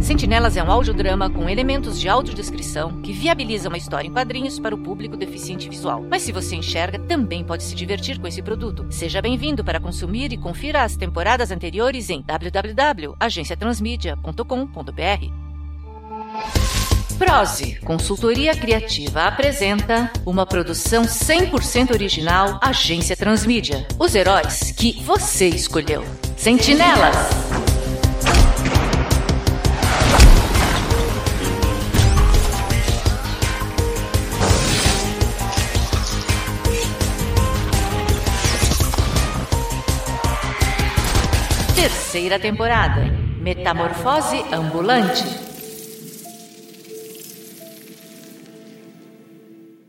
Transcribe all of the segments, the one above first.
Sentinelas é um audiodrama com elementos de autodescrição que viabiliza uma história em quadrinhos para o público deficiente visual. Mas se você enxerga, também pode se divertir com esse produto. Seja bem-vindo para consumir e confira as temporadas anteriores em www.agenciatransmedia.com.br. Prose, consultoria criativa, apresenta uma produção 100% original Agência Transmídia. Os heróis que você escolheu. Sentinelas. Terceira temporada. Metamorfose ambulante.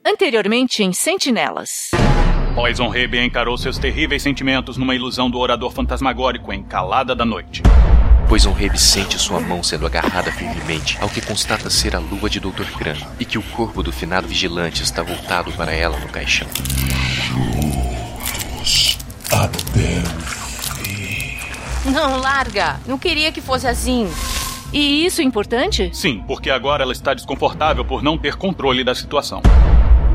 Anteriormente em Sentinelas. Poison Raven encarou seus terríveis sentimentos numa ilusão do orador fantasmagórico em Calada da Noite. Poison Raven sente sua mão sendo agarrada firmemente, ao que constata ser a luva de Dr. Gran, e que o corpo do finado vigilante está voltado para ela no caixão. Até Não larga. Não queria que fosse assim. E isso é importante? Sim, porque agora ela está desconfortável por não ter controle da situação.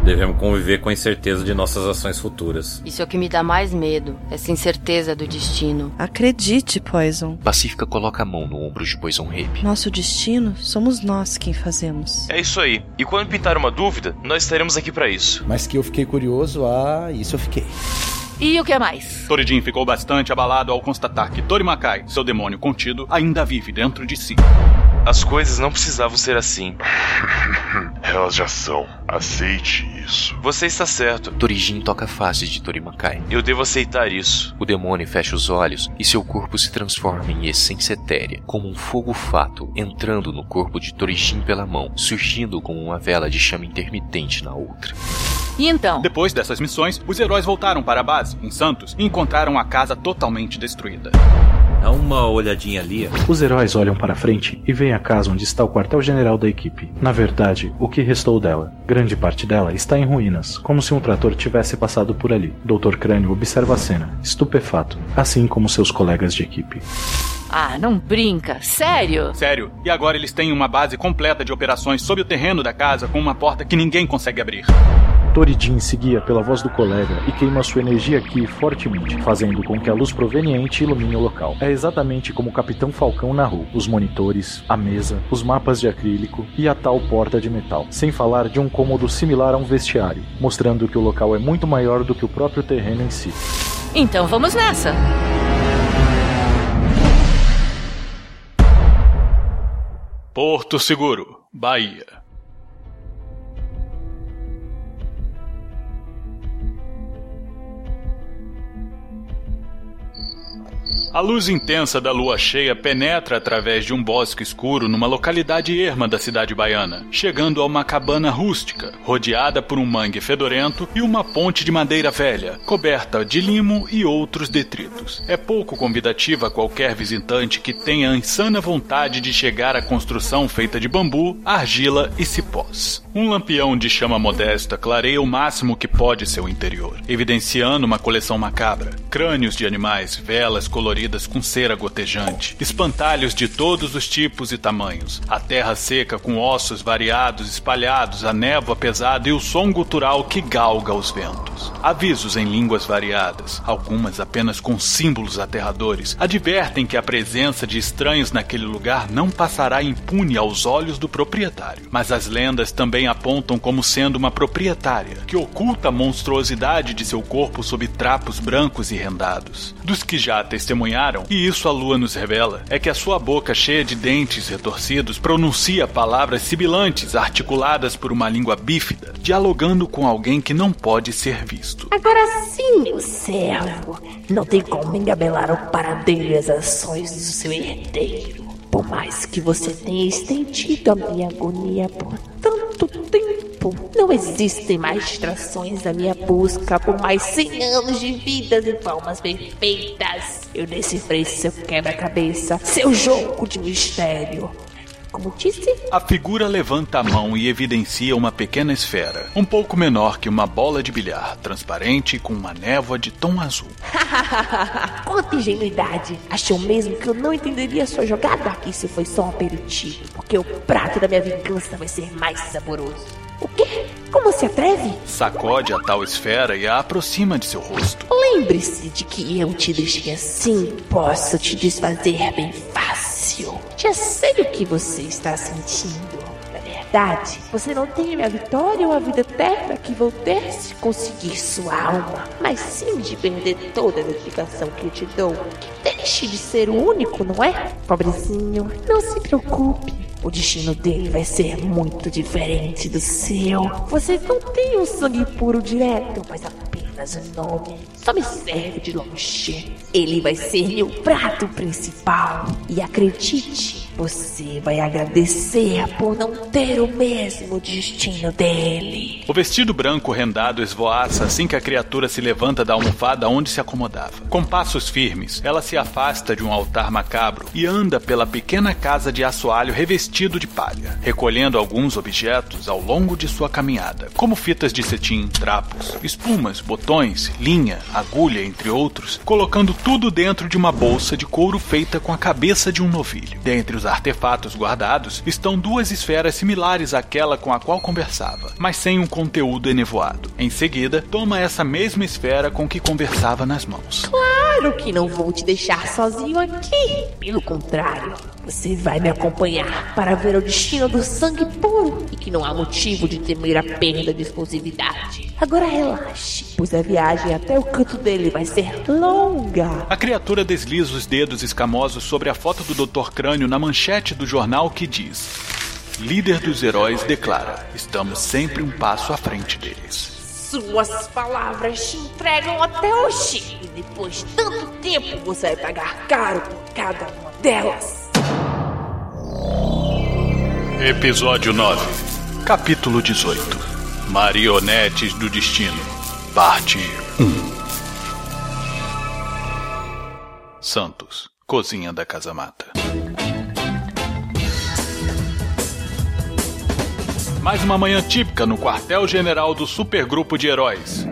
Devemos conviver com a incerteza de nossas ações futuras. Isso é o que me dá mais medo, essa incerteza do destino. Acredite, Poison. Pacífica coloca a mão no ombro de Poison Raven. Nosso destino somos nós quem fazemos. É isso aí. E quando pintar uma dúvida, nós estaremos aqui para isso. Mas que eu fiquei curioso, ah, isso eu fiquei. E o que mais? Toridin ficou bastante abalado ao constatar que Torimakai, seu demônio contido, ainda vive dentro de si. As coisas não precisavam ser assim. Elas já são. Aceite isso. Você está certo. Torijin toca a face de Torimakai. Eu devo aceitar isso. O demônio fecha os olhos e seu corpo se transforma em essência etérea, como um fogo fato, entrando no corpo de Torijin pela mão, surgindo como uma vela de chama intermitente na outra. E então? Depois dessas missões, os heróis voltaram para a base, em Santos, e encontraram a casa totalmente destruída. Dá uma olhadinha ali. Os heróis olham para frente e veem a casa onde está o quartel-general da equipe. Na verdade, o que restou dela. Grande parte dela está em ruínas, como se um trator tivesse passado por ali. Dr. Crânio observa a cena, estupefato, assim como seus colegas de equipe. Ah, não brinca. Sério? Sério. E agora eles têm uma base completa de operações sob o terreno da casa com uma porta que ninguém consegue abrir. Toridin seguia pela voz do colega e queima sua energia aqui fortemente, fazendo com que a luz proveniente ilumine o local. É exatamente como o Capitão Falcão narrou: os monitores, a mesa, os mapas de acrílico e a tal porta de metal, sem falar de um cômodo similar a um vestiário, mostrando que o local é muito maior do que o próprio terreno em si. Então vamos nessa. Porto Seguro, Bahia. A luz intensa da lua cheia penetra através de um bosque escuro numa localidade erma da cidade baiana, chegando a uma cabana rústica, rodeada por um mangue fedorento e uma ponte de madeira velha, coberta de limo e outros detritos. É pouco convidativa a qualquer visitante que tenha a insana vontade de chegar à construção feita de bambu, argila e cipós. Um lampião de chama modesta clareia o máximo que pode seu interior, evidenciando uma coleção macabra. Crânios de animais, velas coloridas com cera gotejante, espantalhos de todos os tipos e tamanhos, a terra seca com ossos variados espalhados, a névoa pesada e o som gutural que galga os ventos. Avisos em línguas variadas, algumas apenas com símbolos aterradores, advertem que a presença de estranhos naquele lugar não passará impune aos olhos do proprietário. Mas as lendas também apontam como sendo uma proprietária que oculta a monstruosidade de seu corpo sob trapos brancos e rendados. Dos que já testemunharam, e isso a lua nos revela, é que a sua boca cheia de dentes retorcidos pronuncia palavras sibilantes articuladas por uma língua bífida, dialogando com alguém que não pode ser visto. Agora sim, meu servo, não tem como engabelar o paradeiro e as ações do seu herdeiro. Por mais que você tenha estendido a minha agonia por tanto tempo, não existem mais distrações da minha busca por mais 100 anos de vidas e formas perfeitas. Eu decifrei seu quebra-cabeça, seu jogo de mistério. Como disse? A figura levanta a mão e evidencia uma pequena esfera, um pouco menor que uma bola de bilhar, transparente com uma névoa de tom azul. Quanta ingenuidade! Achou mesmo que eu não entenderia sua jogada? Isso foi só um aperitivo, porque o prato da minha vingança vai ser mais saboroso. O quê? Como se atreve? Sacode a tal esfera e a aproxima de seu rosto. Lembre-se de que eu te deixei assim. Posso te desfazer bem fácil. Já sei o que você está sentindo. Na verdade, você não tem a minha vitória ou a vida eterna que vou ter se conseguir sua alma, mas sim de perder toda a dedicação que eu te dou. Que deixe de ser o único, não é? Pobrezinho, não se preocupe. O destino dele vai ser muito diferente do seu. Você não tem um sangue puro direto, mas apenas o nome. Só me serve de longe. Ele vai ser meu prato principal. E acredite, você vai agradecer por não ter o mesmo destino dele. O vestido branco rendado esvoaça assim que a criatura se levanta da almofada onde se acomodava. Com passos firmes, ela se afasta de um altar macabro e anda pela pequena casa de assoalho revestido de palha, recolhendo alguns objetos ao longo de sua caminhada, como fitas de cetim, trapos, espumas, botões, linha, agulha, entre outros, colocando tudo dentro de uma bolsa de couro feita com a cabeça de um novilho. Dentre os artefatos guardados estão duas esferas similares àquela com a qual conversava, mas sem um conteúdo enevoado. Em seguida, toma essa mesma esfera com que conversava nas mãos. Claro que não vou te deixar sozinho aqui. Pelo contrário, você vai me acompanhar para ver o destino do sangue puro e que não há motivo de temer a perda de exclusividade. Agora relaxe, pois a viagem até o canto dele vai ser longa. A criatura desliza os dedos escamosos sobre a foto do Dr. Crânio na manchete do jornal que diz: Líder dos heróis declara: estamos sempre um passo à frente deles. Suas palavras te entregam até hoje. E depois de tanto tempo, você vai pagar caro por cada uma delas. Episódio 9 Capítulo 18 Marionetes do Destino Parte 1 Santos, cozinha da Casa Mata. Mais uma manhã típica no quartel-general do supergrupo de heróis.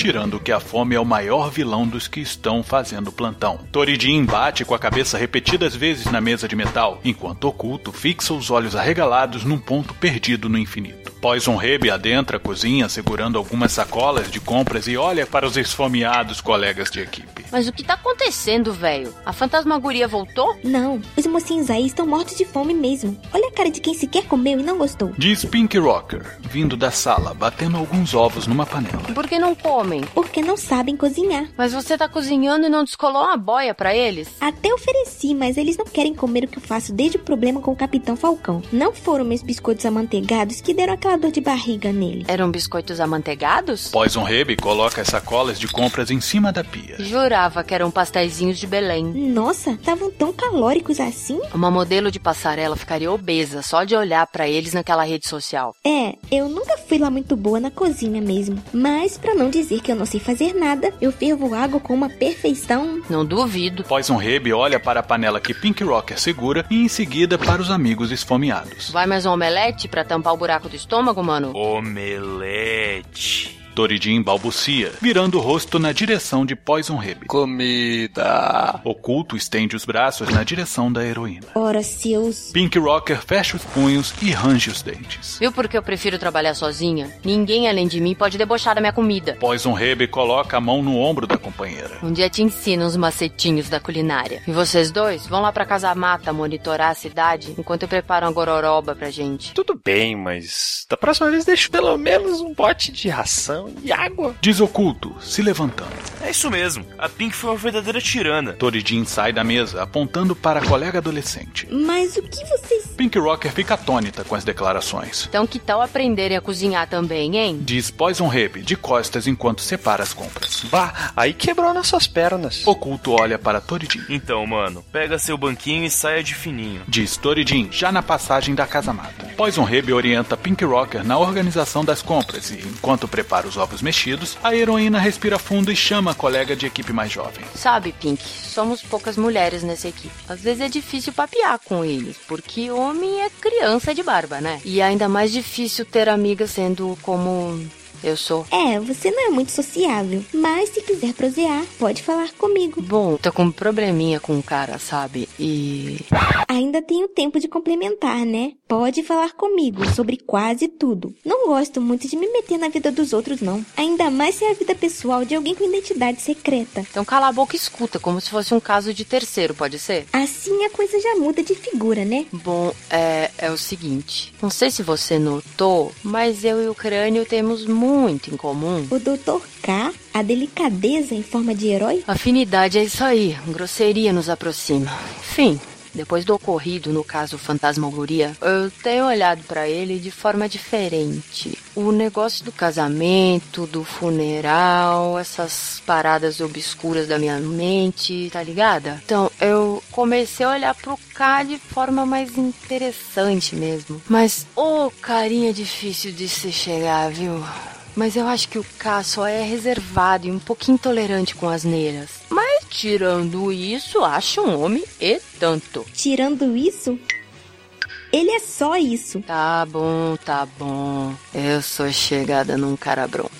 Tirando que a fome é o maior vilão dos que estão fazendo plantão. Toridin bate com a cabeça repetidas vezes na mesa de metal, enquanto Oculto fixa os olhos arregalados num ponto perdido no infinito. Poison Rebe adentra a cozinha segurando algumas sacolas de compras e olha para os esfomeados colegas de equipe. Mas o que tá acontecendo, velho? A fantasmagoria voltou? Não, os mocinhos aí estão mortos de fome mesmo. Olha a cara de quem sequer comeu e não gostou. Diz Pink Rocker, vindo da sala, batendo alguns ovos numa panela. Por que não comem? Porque não sabem cozinhar. Mas você tá cozinhando e não descolou uma boia para eles? Até ofereci, mas eles não querem comer o que eu faço desde o problema com o Capitão Falcão. Não foram meus biscoitos amanteigados que deram aquela dor de barriga nele. Eram biscoitos amanteigados? Poison Rebe coloca as sacolas de compras em cima da pia. Jurava que eram pastéisinhos de Belém. Nossa, estavam tão calóricos assim? Uma modelo de passarela ficaria obesa só de olhar para eles naquela rede social. É, eu nunca fui lá muito boa na cozinha mesmo. Mas para não dizer que eu não sei fazer nada, eu fervo água com uma perfeição. Não duvido. Poison Rebe olha para a panela que Pink Rocker segura e em seguida para os amigos esfomeados. Vai mais um omelete para tampar o buraco do estômago, mano? Omelete. Toridin balbucia, virando o rosto na direção de Poison Rebe. Comida. Oculto estende os braços na direção da heroína. Ora, seus. Pink Rocker fecha os punhos e range os dentes. Viu por que eu prefiro trabalhar sozinha? Ninguém além de mim pode debochar da minha comida. Poison Rebe coloca a mão no ombro da companheira. Um dia te ensino uns macetinhos da culinária. E vocês dois vão lá pra casa mata monitorar a cidade enquanto eu preparo uma gororoba pra gente. Tudo bem, mas da próxima vez deixo pelo menos um pote de ração e água. Diz Oculto, se levantando. É isso mesmo. A Pink foi uma verdadeira tirana. Toridin sai da mesa, apontando para a colega adolescente. Mas o que vocês. Pink Rocker fica atônita com as declarações. Então que tal aprenderem a cozinhar também, hein? Diz Poison Rebe, de costas enquanto separa as compras. Bah, aí quebrou nossas pernas. Oculto olha para Toridin. Então, mano, pega seu banquinho e saia de fininho. Diz Toridin, já na passagem da casa mata. Poison Rebe orienta Pink Rocker na organização das compras e, enquanto prepara os ovos mexidos, a heroína respira fundo e chama a colega de equipe mais jovem. Sabe, Pink, somos poucas mulheres nessa equipe. Às vezes é difícil papear com eles, porque homem é criança de barba, né? E ainda mais difícil ter amigas sendo como eu sou. É, você não é muito sociável, mas se quiser prosear, pode falar comigo. Bom, tô com um probleminha com o cara, sabe? E. Ainda tenho tempo de complementar, né? Pode falar comigo sobre quase tudo. Não gosto muito de me meter na vida dos outros, não. Ainda mais se é a vida pessoal de alguém com identidade secreta. Então cala a boca e escuta, como se fosse um caso de terceiro, pode ser? Assim a coisa já muda de figura, né? Bom, é, é o seguinte. Não sei se você notou, mas eu e o crânio temos muito em comum. O Dr. K, a delicadeza em forma de herói? Afinidade é isso aí. Grosseria nos aproxima. Enfim, depois do ocorrido no caso Fantasmagoria, eu tenho olhado para ele de forma diferente. O negócio do casamento, do funeral, essas paradas obscuras da minha mente, tá ligada? Então, eu comecei a olhar pro K de forma mais interessante mesmo. Mas, ô, oh, carinha difícil de se chegar, viu? Mas eu acho que o K só é reservado e um pouquinho intolerante com as neiras. Mas tirando isso, acho um homem e tanto. Tirando isso? Ele é só isso. Tá bom, tá bom. Eu sou chegada num cara bronco.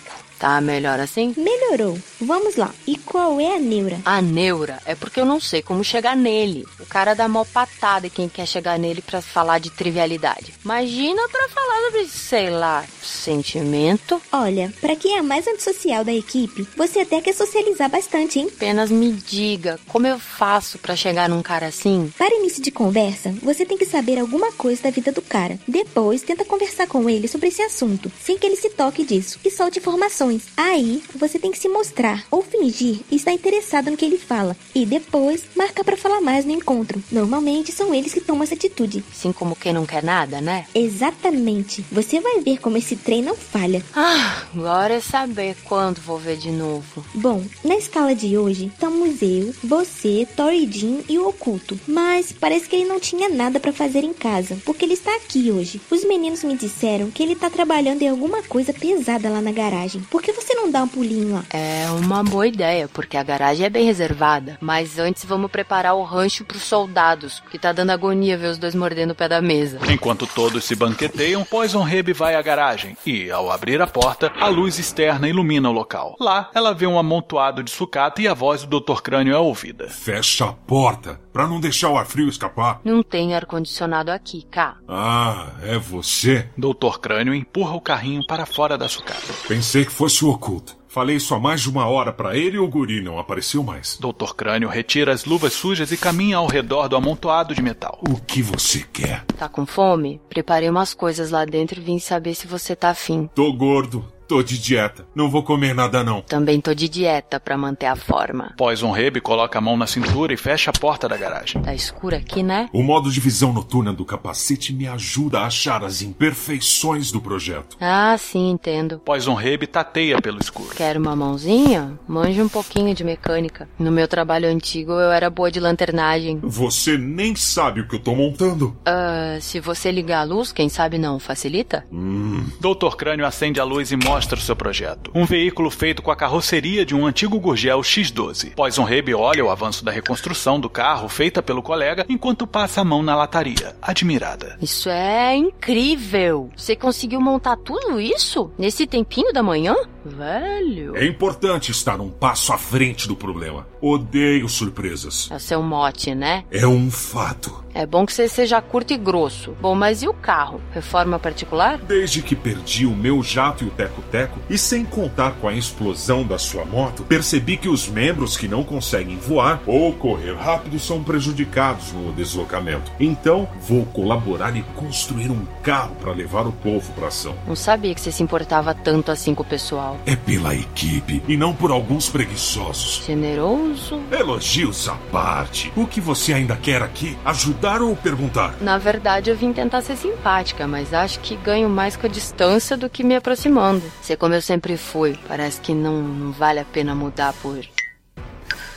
Tá melhor assim? Melhorou. Vamos lá. E qual é a neura? A neura é porque eu não sei como chegar nele. O cara dá mó patada quem quer chegar nele para falar de trivialidade. Imagina para falar sobre, sei lá, sentimento. Olha, para quem é a mais antissocial da equipe, você até quer socializar bastante, hein? Apenas me diga, como eu faço para chegar num cara assim? Para início de conversa, você tem que saber alguma coisa da vida do cara. Depois, tenta conversar com ele sobre esse assunto, sem que ele se toque disso, e solte informações Aí, você tem que se mostrar ou fingir estar interessado no que ele fala e depois marcar para falar mais no encontro. Normalmente são eles que tomam essa atitude. Assim como quem não quer nada, né? Exatamente. Você vai ver como esse trem não falha. Ah, agora é saber quando vou ver de novo. Bom, na escala de hoje, estamos eu, você, Tori Jean e o Oculto. Mas parece que ele não tinha nada para fazer em casa, porque ele está aqui hoje. Os meninos me disseram que ele tá trabalhando em alguma coisa pesada lá na garagem. Por que você não dá um pulinho lá? É uma boa ideia, porque a garagem é bem reservada. Mas antes vamos preparar o rancho pros soldados, que tá dando agonia ver os dois mordendo o pé da mesa. Enquanto todos se banqueteiam, Poison Rebe vai à garagem e, ao abrir a porta, a luz externa ilumina o local. Lá, ela vê um amontoado de sucata e a voz do Dr. Crânio é ouvida. Fecha a porta, pra não deixar o ar frio escapar. Não tem ar-condicionado aqui, cá. Ah, é você? Dr. Crânio empurra o carrinho para fora da sucata. Pensei que fosse o oculto. Falei isso há mais de uma hora para ele e o guri não apareceu mais. Dr. Crânio retira as luvas sujas e caminha ao redor do amontoado de metal. O que você quer? Tá com fome? Preparei umas coisas lá dentro e vim saber se você tá afim. Tô gordo. Tô de dieta. Não vou comer nada, não. Também tô de dieta para manter a forma. Poison Rebe coloca a mão na cintura e fecha a porta da garagem. Tá escuro aqui, né? O modo de visão noturna do capacete me ajuda a achar as imperfeições do projeto. Ah, sim, entendo. Poison Rebe tateia pelo escuro. Quer uma mãozinha? Manja um pouquinho de mecânica. No meu trabalho antigo eu era boa de lanternagem. Você nem sabe o que eu tô montando. Uh, se você ligar a luz, quem sabe não facilita? Hum. Doutor Crânio acende a luz e mostra mostra o seu projeto. Um veículo feito com a carroceria de um antigo Gurgel X12. Poison Rebe olha o avanço da reconstrução do carro feita pelo colega enquanto passa a mão na lataria, admirada. Isso é incrível! Você conseguiu montar tudo isso nesse tempinho da manhã? Velho. É importante estar um passo à frente do problema. Odeio surpresas. É seu mote, né? É um fato. É bom que você seja curto e grosso. Bom, mas e o carro? Reforma particular? Desde que perdi o meu jato e o teco-teco, e sem contar com a explosão da sua moto, percebi que os membros que não conseguem voar ou correr rápido são prejudicados no deslocamento. Então, vou colaborar e construir um carro para levar o povo para ação. Não sabia que você se importava tanto assim com o pessoal. É pela equipe e não por alguns preguiçosos. Generoso? Elogios à parte. O que você ainda quer aqui? Ajudar ou perguntar? Na verdade, eu vim tentar ser simpática, mas acho que ganho mais com a distância do que me aproximando. Ser como eu sempre fui. Parece que não, não vale a pena mudar por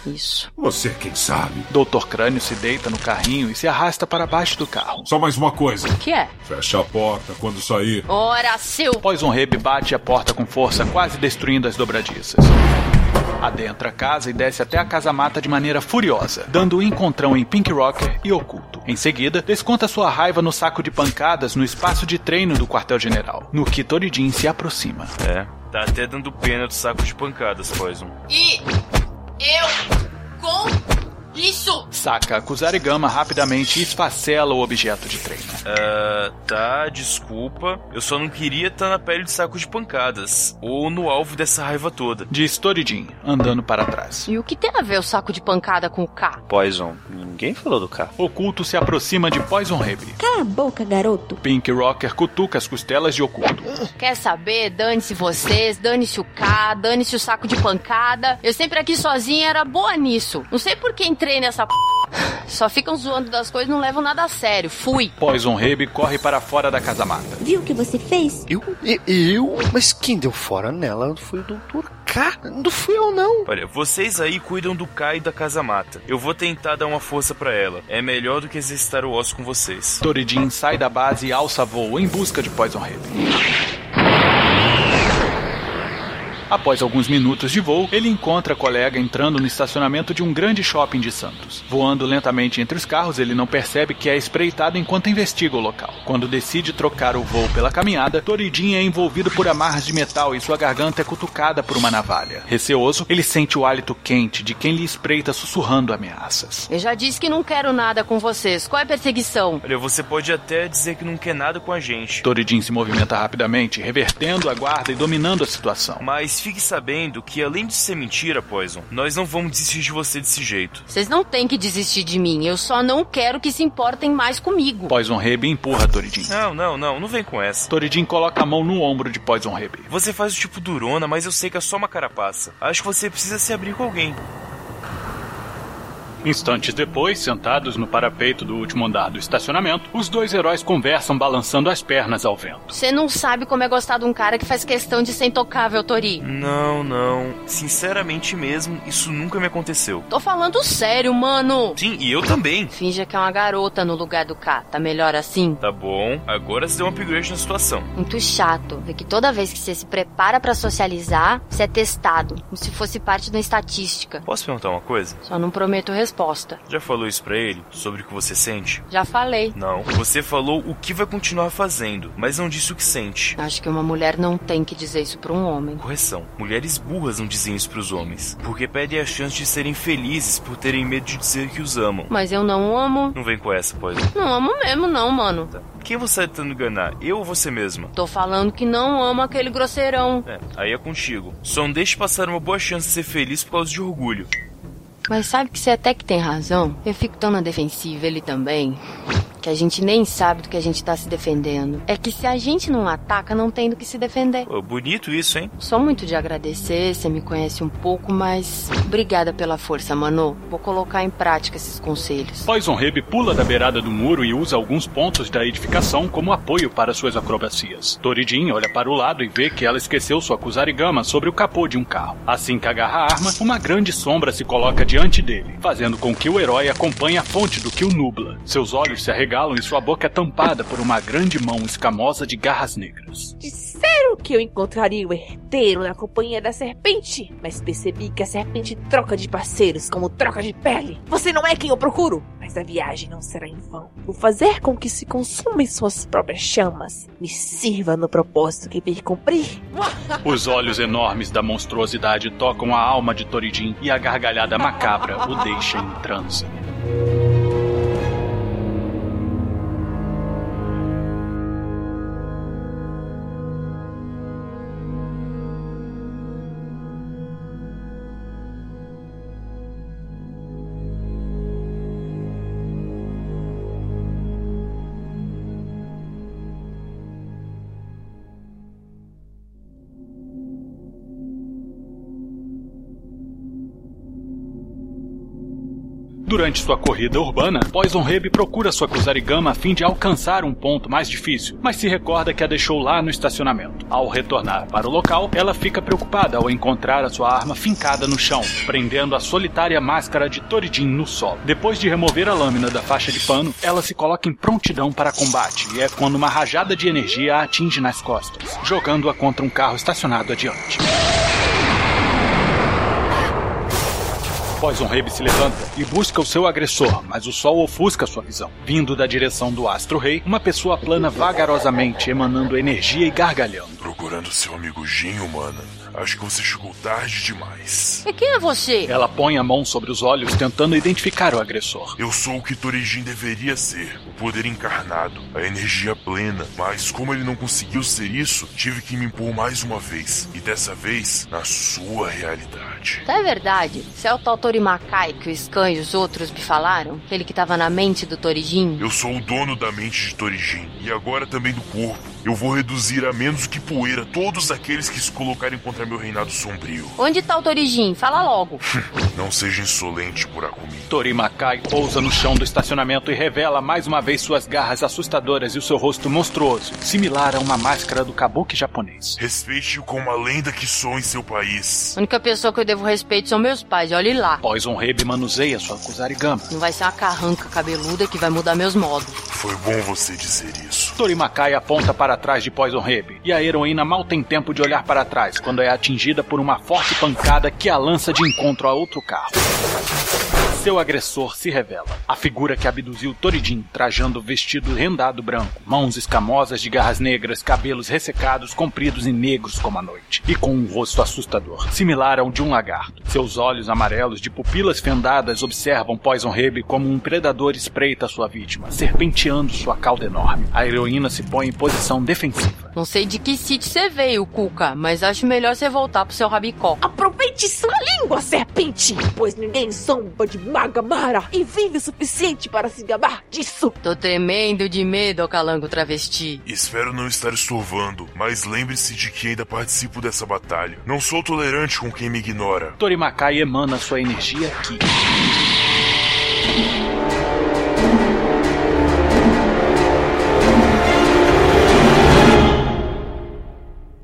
Isso. Você quem sabe. Doutor Crânio se deita no carrinho e se arrasta para baixo do carro. Só mais uma coisa. O que é? Fecha a porta quando sair. Ora, seu! Poison Rebe bate a porta com força, quase destruindo as dobradiças. Adentra a casa e desce até a casa-mata de maneira furiosa, dando um encontrão em Pink Rocker e Oculto. Em seguida, desconta sua raiva no saco de pancadas no espaço de treino do quartel-general, no que Toridin se aproxima. É, tá até dando pena do saco de pancadas, Poison. E eu com isso! Saca a Kusarigama rapidamente e esfacela o objeto de treino. Ah, tá, desculpa. Eu só não queria estar na pele de saco de pancadas. Ou no alvo dessa raiva toda. Diz Toridin, andando para trás. E o que tem a ver o saco de pancada com o K? Poison, ninguém falou do K. Oculto se aproxima de Poison Rebe. Cala a boca, garoto. Pink Rocker cutuca as costelas de Oculto. Quer saber? Dane-se vocês, dane-se o K, dane-se o saco de pancada. Eu sempre aqui sozinha era boa nisso. Não sei por que entrei nessa p... Só ficam zoando das coisas e não levam nada a sério. Fui. Poison Rebe corre para fora da casa-mata. Viu o que você fez? Eu? Eu? eu? Mas quem deu fora nela foi o Dr. K. Não fui eu, não. Olha, vocês aí cuidam do Kai e da Casa Mata. Eu vou tentar dar uma força pra ela. É melhor do que exercitar o osso com vocês. Toridin sai da base e alça voo em busca de Poison Rebe. Após alguns minutos de voo, ele encontra a colega entrando no estacionamento de um grande shopping de Santos. Voando lentamente entre os carros, ele não percebe que é espreitado enquanto investiga o local. Quando decide trocar o voo pela caminhada, Toridin é envolvido por amarras de metal e sua garganta é cutucada por uma navalha. Receoso, ele sente o hálito quente de quem lhe espreita sussurrando ameaças. Eu já disse que não quero nada com vocês. Qual é a perseguição? Olha, você pode até dizer que não quer nada com a gente. Toridin se movimenta rapidamente, revertendo a guarda e dominando a situação. Mas fique sabendo que, além de ser mentira, Poison, nós não vamos desistir de você desse jeito. Vocês não têm que desistir de mim. Eu só não quero que se importem mais comigo. Poison Rebe empurra Toridin. Não, não, não, não vem com essa. Toridin coloca a mão no ombro de Poison Rebe. Você faz o tipo durona, mas eu sei que é só uma carapaça. Acho que você precisa se abrir com alguém. Instantes depois, sentados no parapeito do último andar do estacionamento, os dois heróis conversam balançando as pernas ao vento. Você não sabe como é gostar de um cara que faz questão de ser intocável, Tori. Não, não. Sinceramente mesmo, isso nunca me aconteceu. Tô falando sério, mano. Sim, e eu também. Finja que é uma garota no lugar do K. Tá melhor assim? Tá bom, agora você deu um upgrade na situação. Muito chato ver que toda vez que você se prepara para socializar, você é testado, como se fosse parte de uma estatística. Posso perguntar uma coisa? Só não prometo resposta. Já falou isso pra ele? Sobre o que você sente? Já falei. Não. Você falou o que vai continuar fazendo, mas não disse o que sente. Acho que uma mulher não tem que dizer isso pra um homem. Correção. Mulheres burras não dizem isso pros homens, porque pedem a chance de serem felizes por terem medo de dizer que os amam. Mas eu não amo. Não vem com essa, pode. Não amo mesmo, não, mano. Tá. Quem você tá tentando enganar? Eu ou você mesma? Tô falando que não amo aquele grosseirão. É, aí é contigo. Só não deixe passar uma boa chance de ser feliz por causa de orgulho. Mas sabe que você até que tem razão? Eu fico tão na defensiva, ele também. Que a gente nem sabe do que a gente tá se defendendo. É que se a gente não ataca, não tem do que se defender. Pô, bonito isso, hein? Sou muito de agradecer, você me conhece um pouco, mas. Obrigada pela força, mano. Vou colocar em prática esses conselhos. Poison Rebe pula da beirada do muro e usa alguns pontos da edificação como apoio para suas acrobacias. Toridin olha para o lado e vê que ela esqueceu sua Kusarigama sobre o capô de um carro. Assim que agarra a arma, uma grande sombra se coloca diante dele, fazendo com que o herói acompanhe a fonte do que o nubla. Seus olhos se arregalam e sua boca é tampada por uma grande mão escamosa de garras negras. Disseram que eu encontraria o herdeiro na companhia da serpente, mas percebi que a serpente troca de parceiros como troca de pele. Você não é quem eu procuro, mas a viagem não será em vão. Vou fazer com que se consuma em suas próprias chamas. Me sirva no propósito que vir cumprir. Os olhos enormes da monstruosidade tocam a alma de Toridin e a gargalhada macabra o deixa em transe. Durante sua corrida urbana, Poison Rebe procura sua Kusarigama a fim de alcançar um ponto mais difícil, mas se recorda que a deixou lá no estacionamento. Ao retornar para o local, ela fica preocupada ao encontrar a sua arma fincada no chão, prendendo a solitária máscara de Torijin no solo. Depois de remover a lâmina da faixa de pano, ela se coloca em prontidão para combate e é quando uma rajada de energia a atinge nas costas, jogando-a contra um carro estacionado adiante. Poison Rabe se levanta e busca o seu agressor, mas o sol ofusca sua visão. Vindo da direção do Astro Rei, uma pessoa plana vagarosamente, emanando energia e gargalhando. Procurando seu amigo Jin, humana. Acho que você chegou tarde demais. E quem é você? Ela põe a mão sobre os olhos, tentando identificar o agressor. Eu sou o que Torijin deveria ser, o poder encarnado, a energia plena. Mas como ele não conseguiu ser isso, tive que me impor mais uma vez. E dessa vez, na sua realidade. Tá é verdade. Você é o tal Torimakai que o Scan e os outros me falaram? Aquele que tava na mente do Torijin? Eu sou o dono da mente de Torijin. E agora também do corpo. Eu vou reduzir a menos que poeira todos aqueles que se colocarem contra meu reinado sombrio. Onde tá o Torijin? Fala logo. Não seja insolente, Kurakumi. Torimakai pousa no chão do estacionamento e revela mais uma vez suas garras assustadoras e o seu rosto monstruoso, similar a uma máscara do kabuki japonês. Respeite-o como a lenda que sou em seu país. A única pessoa que eu devo respeito são meus pais, olhe lá. Poison Rabe manuseia sua Kusarigama. Não vai ser uma carranca cabeluda que vai mudar meus modos. Foi bom você dizer isso. Torimakai aponta para trás de Poison Rabe, e a heroína mal tem tempo de olhar para trás quando é atingida por uma forte pancada que a lança de encontro a outro carro. Seu agressor se revela. A figura que abduziu Torijin, trajando vestido rendado branco, mãos escamosas de garras negras, cabelos ressecados, compridos e negros como a noite, e com um rosto assustador, similar ao de um lagarto. Seus olhos amarelos de pupilas fendadas observam Poison Rabe como um predador espreita sua vítima, serpenteando sua cauda enorme. A heroína se põe em posição defensiva. Não sei de que sítio você veio, Cuca, mas acho melhor você voltar pro seu rabicó. Aproveite sua língua, serpente, pois ninguém zomba de Magamara e vive o suficiente para se gabar disso. Tô tremendo de medo, calango travesti. Espero não estar estorvando, mas lembre-se de que ainda participo dessa batalha. Não sou tolerante com quem me ignora. Torimakai emana sua energia aqui.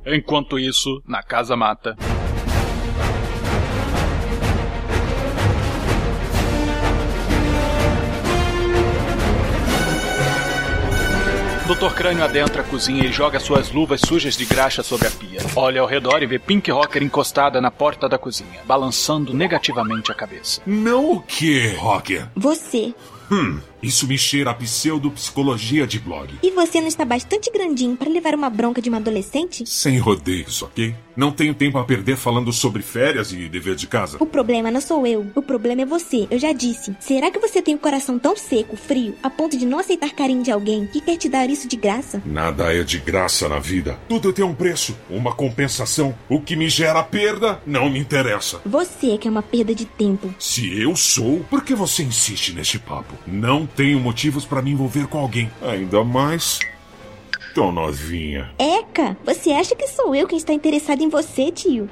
Enquanto isso, na casa mata. Dr. Crânio adentra a cozinha e joga suas luvas sujas de graxa sobre a pia. Olha ao redor e vê Pink Rocker encostada na porta da cozinha, balançando negativamente a cabeça. Não o quê, Rocker? Você. Hum, isso me cheira a pseudopsicologia de blog. E você não está bastante grandinho para levar uma bronca de uma adolescente? Sem rodeios, ok? Não tenho tempo a perder falando sobre férias e dever de casa. O problema não sou eu. O problema é você. Eu já disse. Será que você tem o coração tão seco, frio, a ponto de não aceitar carinho de alguém que quer te dar isso de graça? Nada é de graça na vida. Tudo tem um preço, uma compensação. O que me gera perda não me interessa. Você é que é uma perda de tempo. Se eu sou, por que você insiste neste papo? Não tenho motivos para me envolver com alguém. Ainda mais tão novinha. Eca, você acha que sou eu quem está interessado em você, tio?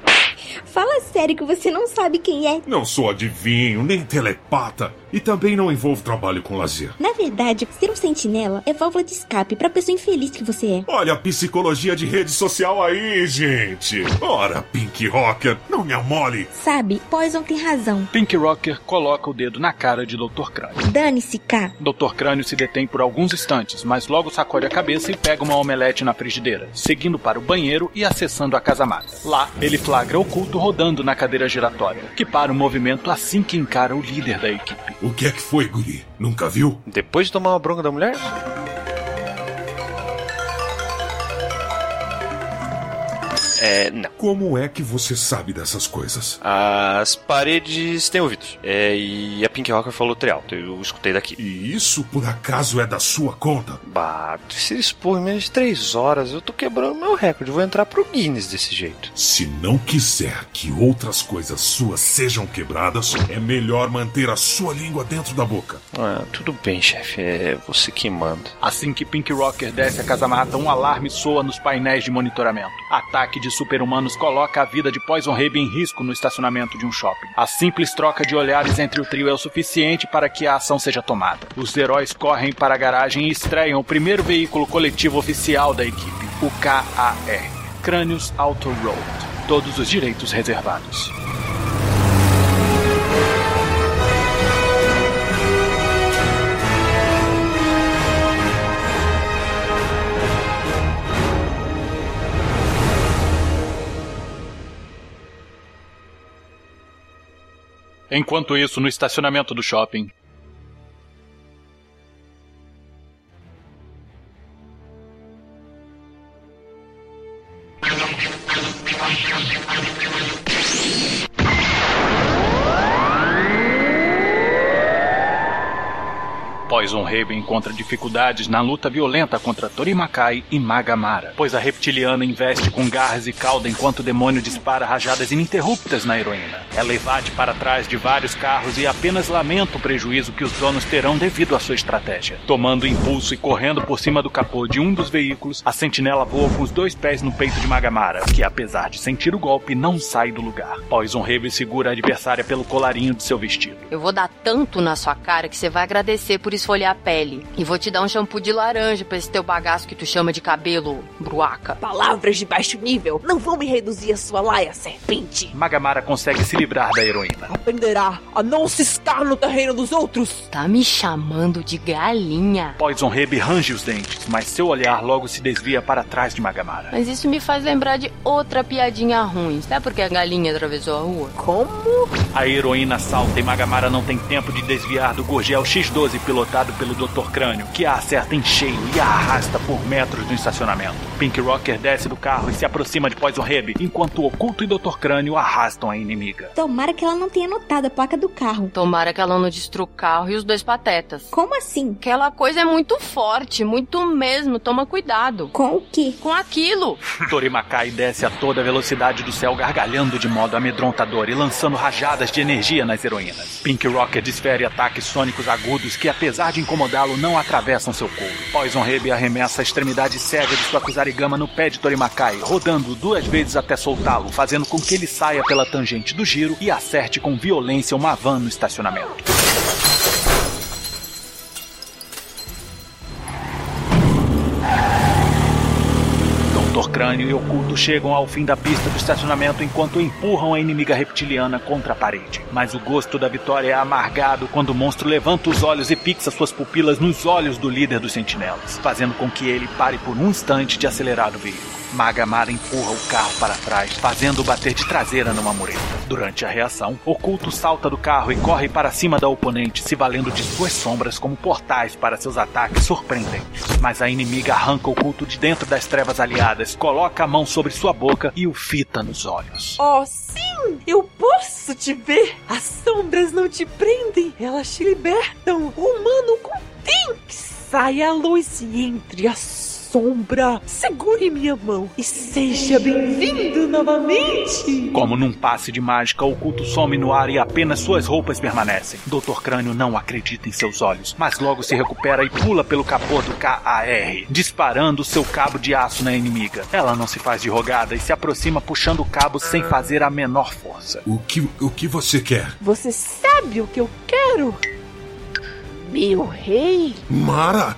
Fala sério que você não sabe quem é. Não sou adivinho, nem telepata. E também não envolvo trabalho com lazer. Na verdade, ser um sentinela é válvula de escape pra pessoa infeliz que você é. Olha a psicologia de rede social aí, gente. Ora, Pink Rocker, não me amole. Sabe, Poison tem razão. Pink Rocker coloca o dedo na cara de Dr. Crânio. Dane-se, K. Dr. Crânio se detém por alguns instantes, mas logo sacode a cabeça e pega uma omelete na frigideira, seguindo para o banheiro e acessando a casamata. Lá, ele flagra o culto rodando na cadeira giratória, que para o movimento assim que encara o líder da equipe. O que é que foi, Guri? Nunca viu? Depois de tomar uma bronca da mulher? É, não. Como é que você sabe dessas coisas? As paredes têm ouvidos. É, e a Pink Rocker falou trialto. Eu escutei daqui. E isso por acaso é da sua conta? Bah, se expor em menos de três horas, eu tô quebrando meu recorde. Vou entrar pro Guinness desse jeito. Se não quiser que outras coisas suas sejam quebradas, é melhor manter a sua língua dentro da boca. Ah, tudo bem, chefe. É você que manda. Assim que Pink Rocker desce a casamata, um alarme soa nos painéis de monitoramento. Ataque de de super-humanos coloca a vida de Poison Rabe em risco no estacionamento de um shopping. A simples troca de olhares entre o trio é o suficiente para que a ação seja tomada. Os heróis correm para a garagem e estreiam o primeiro veículo coletivo oficial da equipe, o KAR, Crânios Auto Road. Todos os direitos reservados. Enquanto isso, no estacionamento do shopping. Encontra dificuldades na luta violenta contra Torimakai e Magamara, pois a reptiliana investe com garras e cauda enquanto o demônio dispara rajadas ininterruptas na heroína. Ela evade para trás de vários carros e apenas lamenta o prejuízo que os donos terão devido à sua estratégia. Tomando impulso e correndo por cima do capô de um dos veículos, a sentinela voa com os dois pés no peito de Magamara, que apesar de sentir o golpe, não sai do lugar. Poison Raven segura a adversária pelo colarinho de seu vestido. Eu vou dar tanto na sua cara que você vai agradecer por esfoliar a pele. E vou te dar um shampoo de laranja pra esse teu bagaço que tu chama de cabelo, bruaca. Palavras de baixo nível não vão me reduzir a sua laia, serpente. Magamara consegue se livrar da heroína. Aprenderá a não se estar no terreno dos outros. Tá me chamando de galinha. Poison Rabe range os dentes, mas seu olhar logo se desvia para trás de Magamara. Mas isso me faz lembrar de outra piadinha ruim. Sabe por que a galinha atravessou a rua? Como? A heroína salta e Magamara não tem tempo de desviar do Gurgel X-12 pilotado pelo Dr. Crânio, que a acerta em cheio e a arrasta por metros no estacionamento. Pink Rocker desce do carro e se aproxima de Poison Rabe, enquanto o Oculto e Dr. Crânio arrastam a inimiga. Tomara que ela não tenha notado a placa do carro. Tomara que ela não destrua o carro e os dois patetas. Como assim? Aquela coisa é muito forte, muito mesmo. Toma cuidado. Com o quê? Com aquilo. Torimakai desce a toda velocidade do céu, gargalhando de modo amedrontador e lançando rajadas de energia nas heroínas. Pink Rocker desfere ataques sônicos agudos que, apesar de incomodá-lo, não atravessam seu couro. Poison Rabe arremessa a extremidade cega de sua Kusarigama no pé de Torimakai, rodando duas vezes até soltá-lo, fazendo com que ele saia pela tangente do giro e acerte com violência uma van no estacionamento. Dr. Crânio e Oculto chegam ao fim da pista do estacionamento enquanto empurram a inimiga reptiliana contra a parede. Mas o gosto da vitória é amargado quando o monstro levanta os olhos e fixa suas pupilas nos olhos do líder dos sentinelas, fazendo com que ele pare por um instante de acelerar o veículo. Magamara empurra o carro para trás, fazendo-o bater de traseira numa mureta. Durante a reação, Oculto salta do carro e corre para cima da oponente, se valendo de suas sombras como portais para seus ataques surpreendentes. Mas a inimiga arranca Oculto de dentro das trevas aliadas, coloca a mão sobre sua boca e o fita nos olhos. Oh, sim! Eu posso te ver! As sombras não te prendem, elas te libertam! Humano contém que sai a luz e entre a sombra. Segure minha mão e seja bem-vindo novamente. Como num passe de mágica, o culto some no ar e apenas suas roupas permanecem. Dr. Crânio não acredita em seus olhos, mas logo se recupera e pula pelo capô do KAR, disparando seu cabo de aço na inimiga. Ela não se faz de rogada e se aproxima puxando o cabo sem fazer a menor força. O que, o que você quer? Você sabe o que eu quero? Meu rei? Mara!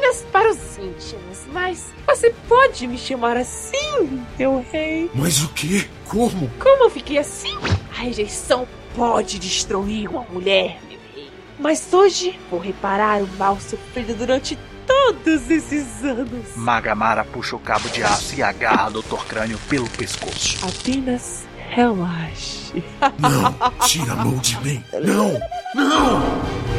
Apenas para os íntimos, mas você pode me chamar assim, meu rei? Mas o que? Como? Como eu fiquei assim? A rejeição pode destruir uma mulher, meu rei. Mas hoje vou reparar o mal sofrido durante todos esses anos. Magamara puxa o cabo de aço e agarra Dr. Crânio pelo pescoço. Apenas relaxe. Não, tira a mão de mim. Não, não!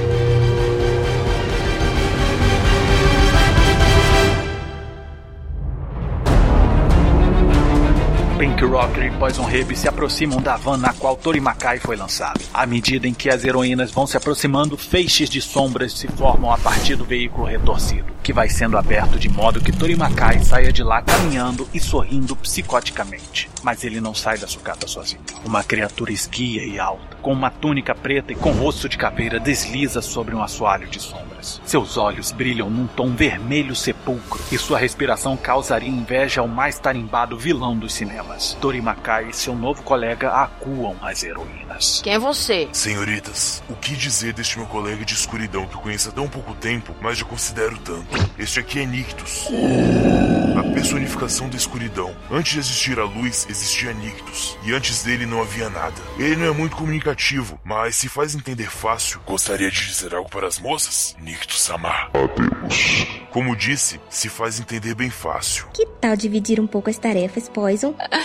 Pink Rocker e Poison Rabe se aproximam da van na qual Torimakai foi lançado. À medida em que as heroínas vão se aproximando, feixes de sombras se formam a partir do veículo retorcido. que vai sendo aberto de modo que Torimakai saia de lá caminhando e sorrindo psicoticamente. Mas ele não sai da sucata sozinho. Uma criatura esguia e alta, com uma túnica preta e com rosto de caveira, desliza sobre um assoalho de sombras. Seus olhos brilham num tom vermelho sepulcro e sua respiração causaria inveja ao mais tarimbado vilão dos cinemas. Torimakai e seu novo colega acuam as heroínas. Quem é você? Senhoritas, o que dizer deste meu colega de escuridão que eu conheço há tão pouco tempo, mas já considero tanto? Este aqui é Nictus. A personificação da escuridão. Antes de existir a luz, existia Nictus. E antes dele não havia nada. Ele não é muito comunicativo, mas se faz entender fácil. Gostaria de dizer algo para as moças? Nictus Samar. Adeus. Como disse, se faz entender bem fácil. Que tal dividir um pouco as tarefas, Poison?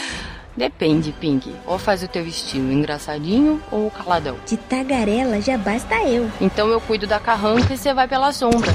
Depende, Pink. Ou faz o teu estilo engraçadinho ou caladão. De tagarela já basta eu. Então eu cuido da carranca e você vai pela sombra.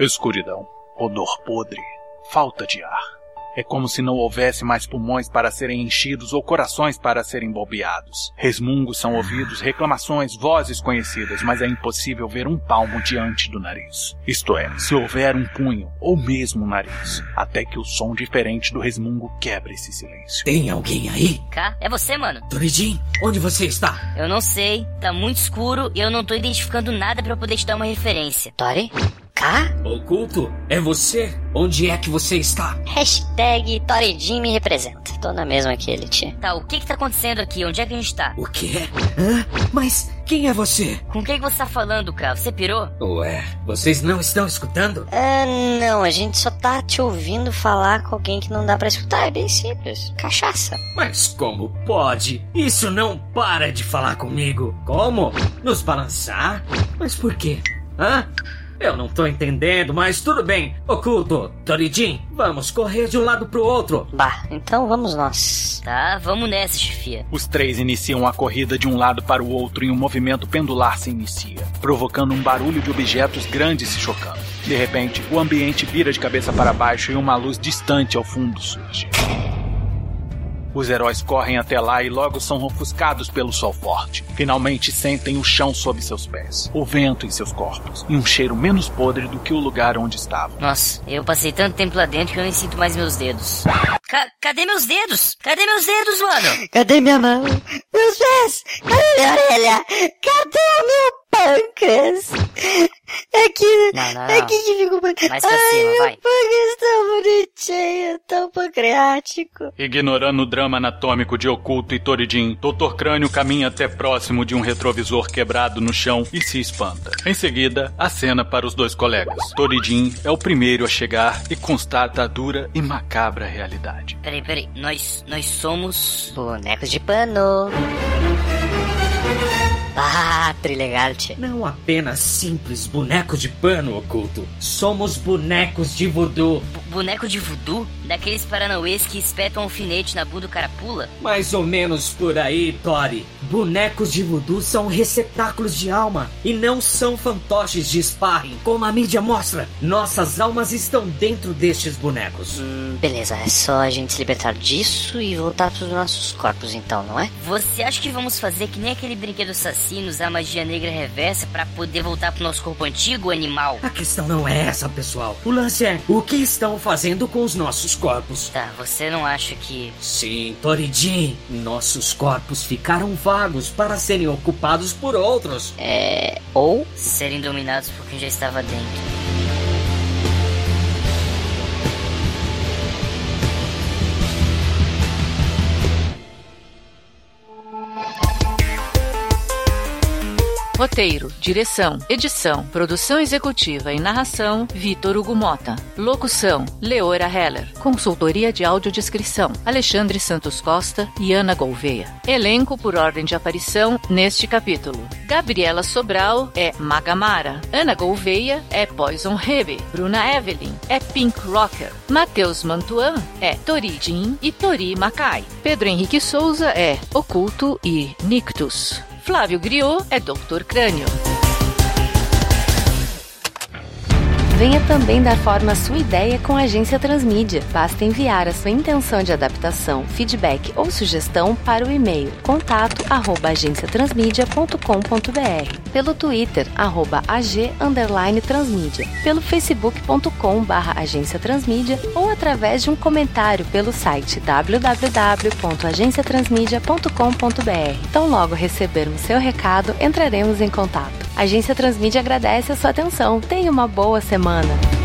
Escuridão, odor podre, falta de ar. É como se não houvesse mais pulmões para serem enchidos ou corações para serem bombeados. Resmungos são ouvidos, reclamações, vozes conhecidas, mas é impossível ver um palmo diante do nariz. Isto é, se houver um punho ou mesmo um nariz, até que o som diferente do resmungo quebre esse silêncio. Tem alguém aí? Cá? É você, mano? Toridin, onde você está? Eu não sei, tá muito escuro e eu não tô identificando nada para poder te dar uma referência. Tori? Cá? Oculto, é você? Onde é que você está? Hashtag Toridin me representa. Tô na mesma que ele, tia. Tá, o que que tá acontecendo aqui? Onde é que a gente tá? O quê? Hã? Mas quem é você? Com quem que você tá falando, cara? Você pirou? Ué, vocês não estão escutando? Ah, não, a gente só tá te ouvindo falar com alguém que não dá pra escutar. É bem simples. Cachaça. Mas como pode? Isso não para de falar comigo. Como? Nos balançar? Mas por quê? Hã? Eu não tô entendendo, mas tudo bem. Oculto, Toridin, vamos correr de um lado pro outro. Bah, então vamos nós. Tá, vamos nessa, chefia. Os três iniciam a corrida de um lado para o outro e um movimento pendular se inicia, provocando um barulho de objetos grandes se chocando. De repente, o ambiente vira de cabeça para baixo e uma luz distante ao fundo surge. Os heróis correm até lá e logo são ofuscados pelo sol forte. Finalmente sentem o chão sob seus pés, o vento em seus corpos e um cheiro menos podre do que o lugar onde estavam. Nossa, eu passei tanto tempo lá dentro que eu nem sinto mais meus dedos. Ca cadê meus dedos? Cadê meus dedos, mano? Cadê minha mão? Meus pés? Cadê minha orelha? Cadê o meu pâncreas? É que. Não, não, É não. que que fica o pâncreas. Mais pra Ai, cima, meu vai. pâncreas tão bonitinho, tão pancreático. Ignorando o drama anatômico de Oculto e Toridin, Dr. Crânio caminha até próximo de um retrovisor quebrado no chão e se espanta. Em seguida, acena para os dois colegas. Toridin é o primeiro a chegar e constata a dura e macabra realidade. Peraí, peraí. Nós, nós somos bonecos de pano. Ah, trilegal, tia. Não apenas simples bonecos de pano oculto. Somos bonecos de voodoo. Boneco de voodoo? Daqueles paranauês que espetam alfinete na bunda do cara pula? Mais ou menos por aí, Tori. Bonecos de voodoo são receptáculos de alma e não são fantoches de sparring, como a mídia mostra. Nossas almas estão dentro destes bonecos. Hum, beleza, é só a gente se libertar disso e voltar pros nossos corpos, então, não é? Você acha que vamos fazer que nem aquele brinquedo assassino, usar magia negra reversa pra poder voltar pro nosso corpo antigo, animal? A questão não é essa, pessoal. O lance é o que estão fazendo com os nossos corpos. Tá, você não acha que. Sim, Toridin, nossos corpos ficaram vagos para serem ocupados por outros. É. Ou serem dominados por quem já estava dentro. Roteiro, direção, edição, produção executiva e narração, Vitor Hugo Mota. Locução, Leora Heller. Consultoria de audiodescrição, Alexandre Santos Costa e Ana Gouveia. Elenco por ordem de aparição neste capítulo. Gabriela Sobral é Magamara. Ana Gouveia é Poison Hebe. Bruna Evelyn é Pink Rocker. Matheus Mantuan é Tori Jin e Tori Makai. Pedro Henrique Souza é Oculto e Nictus. Flávio Griot é Dr. Crânio. Venha também dar forma à sua ideia com a Agência Transmídia. Basta enviar a sua intenção de adaptação, feedback ou sugestão para o e-mail contato@agenciatransmedia.com.br, pelo Twitter arroba pelo facebook.com barra agência transmídia ou através de um comentário pelo site www.agenciatransmedia.com.br. Tão logo recebermos seu recado, entraremos em contato. A Agência Transmídia agradece a sua atenção. Tenha uma boa semana.